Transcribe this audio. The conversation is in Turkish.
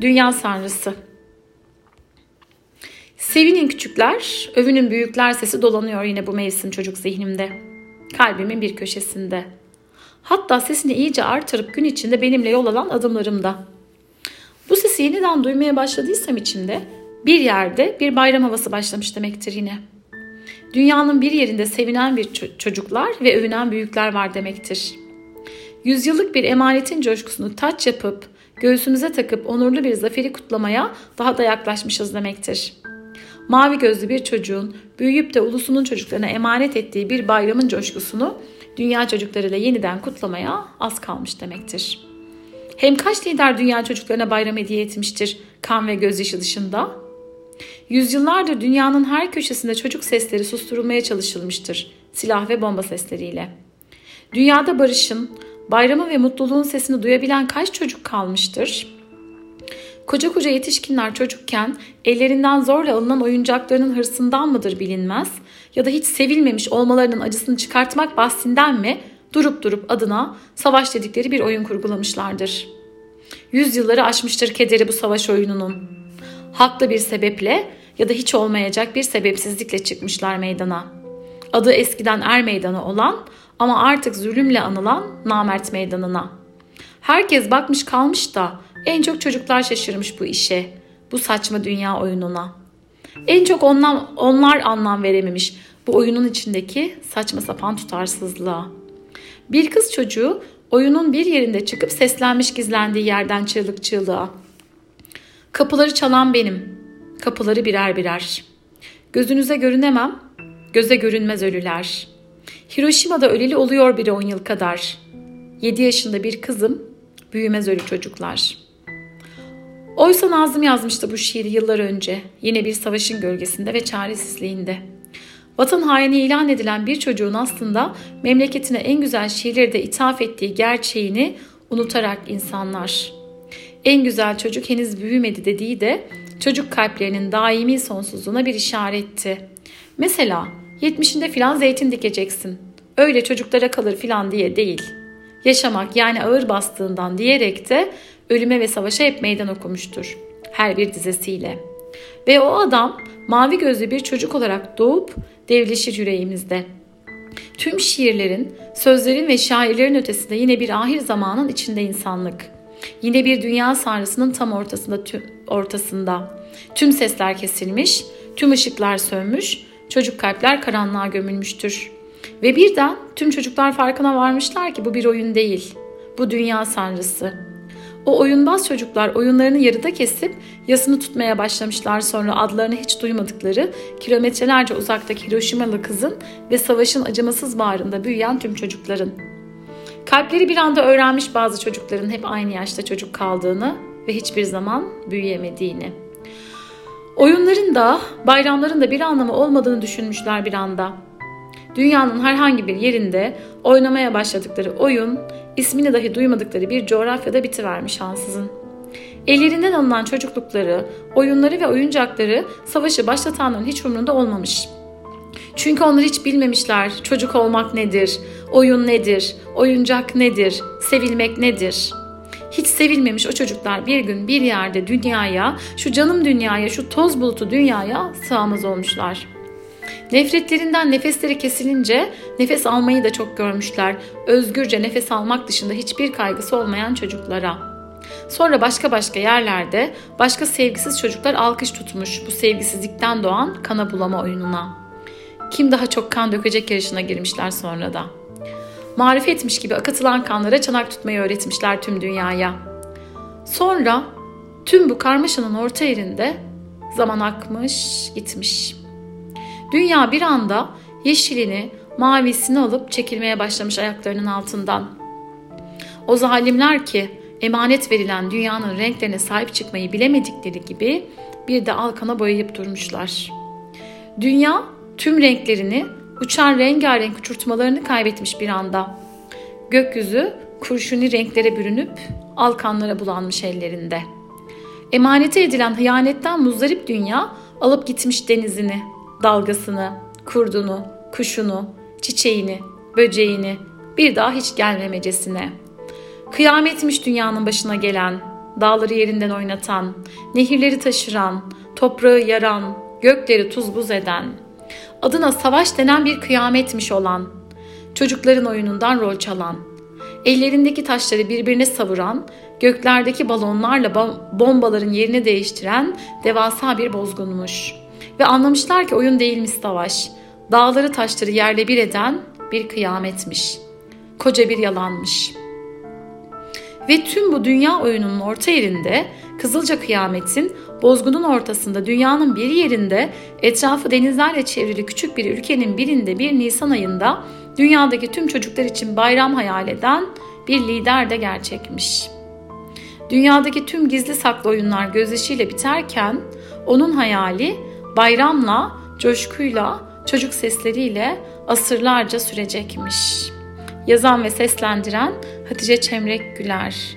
Dünya Sanrısı Sevinin küçükler, övünün büyükler sesi dolanıyor yine bu mevsim çocuk zihnimde. Kalbimin bir köşesinde. Hatta sesini iyice artırıp gün içinde benimle yol alan adımlarımda. Bu sesi yeniden duymaya başladıysam içimde bir yerde bir bayram havası başlamış demektir yine. Dünyanın bir yerinde sevinen bir çocuklar ve övünen büyükler var demektir. Yüzyıllık bir emanetin coşkusunu taç yapıp göğsümüze takıp onurlu bir zaferi kutlamaya daha da yaklaşmışız demektir. Mavi gözlü bir çocuğun büyüyüp de ulusunun çocuklarına emanet ettiği bir bayramın coşkusunu dünya çocuklarıyla yeniden kutlamaya az kalmış demektir. Hem kaç lider dünya çocuklarına bayram hediye etmiştir kan ve gözyaşı dışında? Yüzyıllardır dünyanın her köşesinde çocuk sesleri susturulmaya çalışılmıştır silah ve bomba sesleriyle. Dünyada barışın, bayramı ve mutluluğun sesini duyabilen kaç çocuk kalmıştır? Koca koca yetişkinler çocukken ellerinden zorla alınan oyuncaklarının hırsından mıdır bilinmez ya da hiç sevilmemiş olmalarının acısını çıkartmak bahsinden mi durup durup adına savaş dedikleri bir oyun kurgulamışlardır. Yüzyılları aşmıştır kederi bu savaş oyununun. Haklı bir sebeple ya da hiç olmayacak bir sebepsizlikle çıkmışlar meydana. Adı eskiden er meydanı olan ama artık zulümle anılan namert meydanına. Herkes bakmış kalmış da en çok çocuklar şaşırmış bu işe, bu saçma dünya oyununa. En çok onlar, onlar anlam verememiş bu oyunun içindeki saçma sapan tutarsızlığa. Bir kız çocuğu oyunun bir yerinde çıkıp seslenmiş gizlendiği yerden çığlık çığlığa. Kapıları çalan benim, kapıları birer birer. Gözünüze görünemem, göze görünmez ölüler. Hiroşima'da öleli oluyor bir on yıl kadar. Yedi yaşında bir kızım, büyümez ölü çocuklar.'' Oysa Nazım yazmıştı bu şiiri yıllar önce. Yine bir savaşın gölgesinde ve çaresizliğinde. Vatan haini ilan edilen bir çocuğun aslında memleketine en güzel şiirleri de ithaf ettiği gerçeğini unutarak insanlar. En güzel çocuk henüz büyümedi dediği de çocuk kalplerinin daimi sonsuzluğuna bir işaretti. Mesela 70'inde filan zeytin dikeceksin. Öyle çocuklara kalır filan diye değil. Yaşamak yani ağır bastığından diyerek de ölüme ve savaşa hep meydan okumuştur. Her bir dizesiyle. Ve o adam mavi gözlü bir çocuk olarak doğup devleşir yüreğimizde. Tüm şiirlerin, sözlerin ve şairlerin ötesinde yine bir ahir zamanın içinde insanlık. Yine bir dünya sanrısının tam ortasında tüm, ortasında. Tüm sesler kesilmiş, tüm ışıklar sönmüş, çocuk kalpler karanlığa gömülmüştür. Ve birden tüm çocuklar farkına varmışlar ki bu bir oyun değil. Bu dünya sanrısı. O oyunbaz çocuklar oyunlarını yarıda kesip yasını tutmaya başlamışlar sonra adlarını hiç duymadıkları kilometrelerce uzaktaki Hiroşimalı kızın ve savaşın acımasız bağrında büyüyen tüm çocukların. Kalpleri bir anda öğrenmiş bazı çocukların hep aynı yaşta çocuk kaldığını ve hiçbir zaman büyüyemediğini. Oyunların da bayramların da bir anlamı olmadığını düşünmüşler bir anda. Dünyanın herhangi bir yerinde oynamaya başladıkları oyun ismini dahi duymadıkları bir coğrafyada bitivermiş ansızın. Ellerinden alınan çocuklukları, oyunları ve oyuncakları savaşı başlatanların hiç umrunda olmamış. Çünkü onlar hiç bilmemişler çocuk olmak nedir, oyun nedir, oyuncak nedir, sevilmek nedir. Hiç sevilmemiş o çocuklar bir gün bir yerde dünyaya, şu canım dünyaya, şu toz bulutu dünyaya sığamaz olmuşlar.'' Nefretlerinden nefesleri kesilince nefes almayı da çok görmüşler. Özgürce nefes almak dışında hiçbir kaygısı olmayan çocuklara. Sonra başka başka yerlerde başka sevgisiz çocuklar alkış tutmuş bu sevgisizlikten doğan kana bulama oyununa. Kim daha çok kan dökecek yarışına girmişler sonra da. Marifetmiş gibi akıtılan kanlara çanak tutmayı öğretmişler tüm dünyaya. Sonra tüm bu karmaşanın orta yerinde zaman akmış gitmiş.'' Dünya bir anda yeşilini, mavisini alıp çekilmeye başlamış ayaklarının altından. O zalimler ki emanet verilen dünyanın renklerine sahip çıkmayı bilemedikleri gibi bir de alkana boyayıp durmuşlar. Dünya tüm renklerini, uçan rengarenk uçurtmalarını kaybetmiş bir anda. Gökyüzü kurşuni renklere bürünüp alkanlara bulanmış ellerinde. Emanete edilen hıyanetten muzdarip dünya alıp gitmiş denizini, dalgasını, kurdunu, kuşunu, çiçeğini, böceğini bir daha hiç gelmemecesine. Kıyametmiş dünyanın başına gelen, dağları yerinden oynatan, nehirleri taşıran, toprağı yaran, gökleri tuz buz eden, adına savaş denen bir kıyametmiş olan, çocukların oyunundan rol çalan, ellerindeki taşları birbirine savuran, göklerdeki balonlarla bombaların yerini değiştiren devasa bir bozgunmuş. Ve anlamışlar ki oyun değilmiş savaş, dağları taşları yerle bir eden bir kıyametmiş. Koca bir yalanmış. Ve tüm bu dünya oyununun orta yerinde Kızılca kıyametin bozgunun ortasında dünyanın bir yerinde etrafı denizlerle çevrili küçük bir ülkenin birinde bir Nisan ayında dünyadaki tüm çocuklar için bayram hayal eden bir lider de gerçekmiş. Dünyadaki tüm gizli saklı oyunlar gözyaşıyla biterken onun hayali bayramla, coşkuyla, çocuk sesleriyle asırlarca sürecekmiş. Yazan ve seslendiren Hatice Çemrek Güler.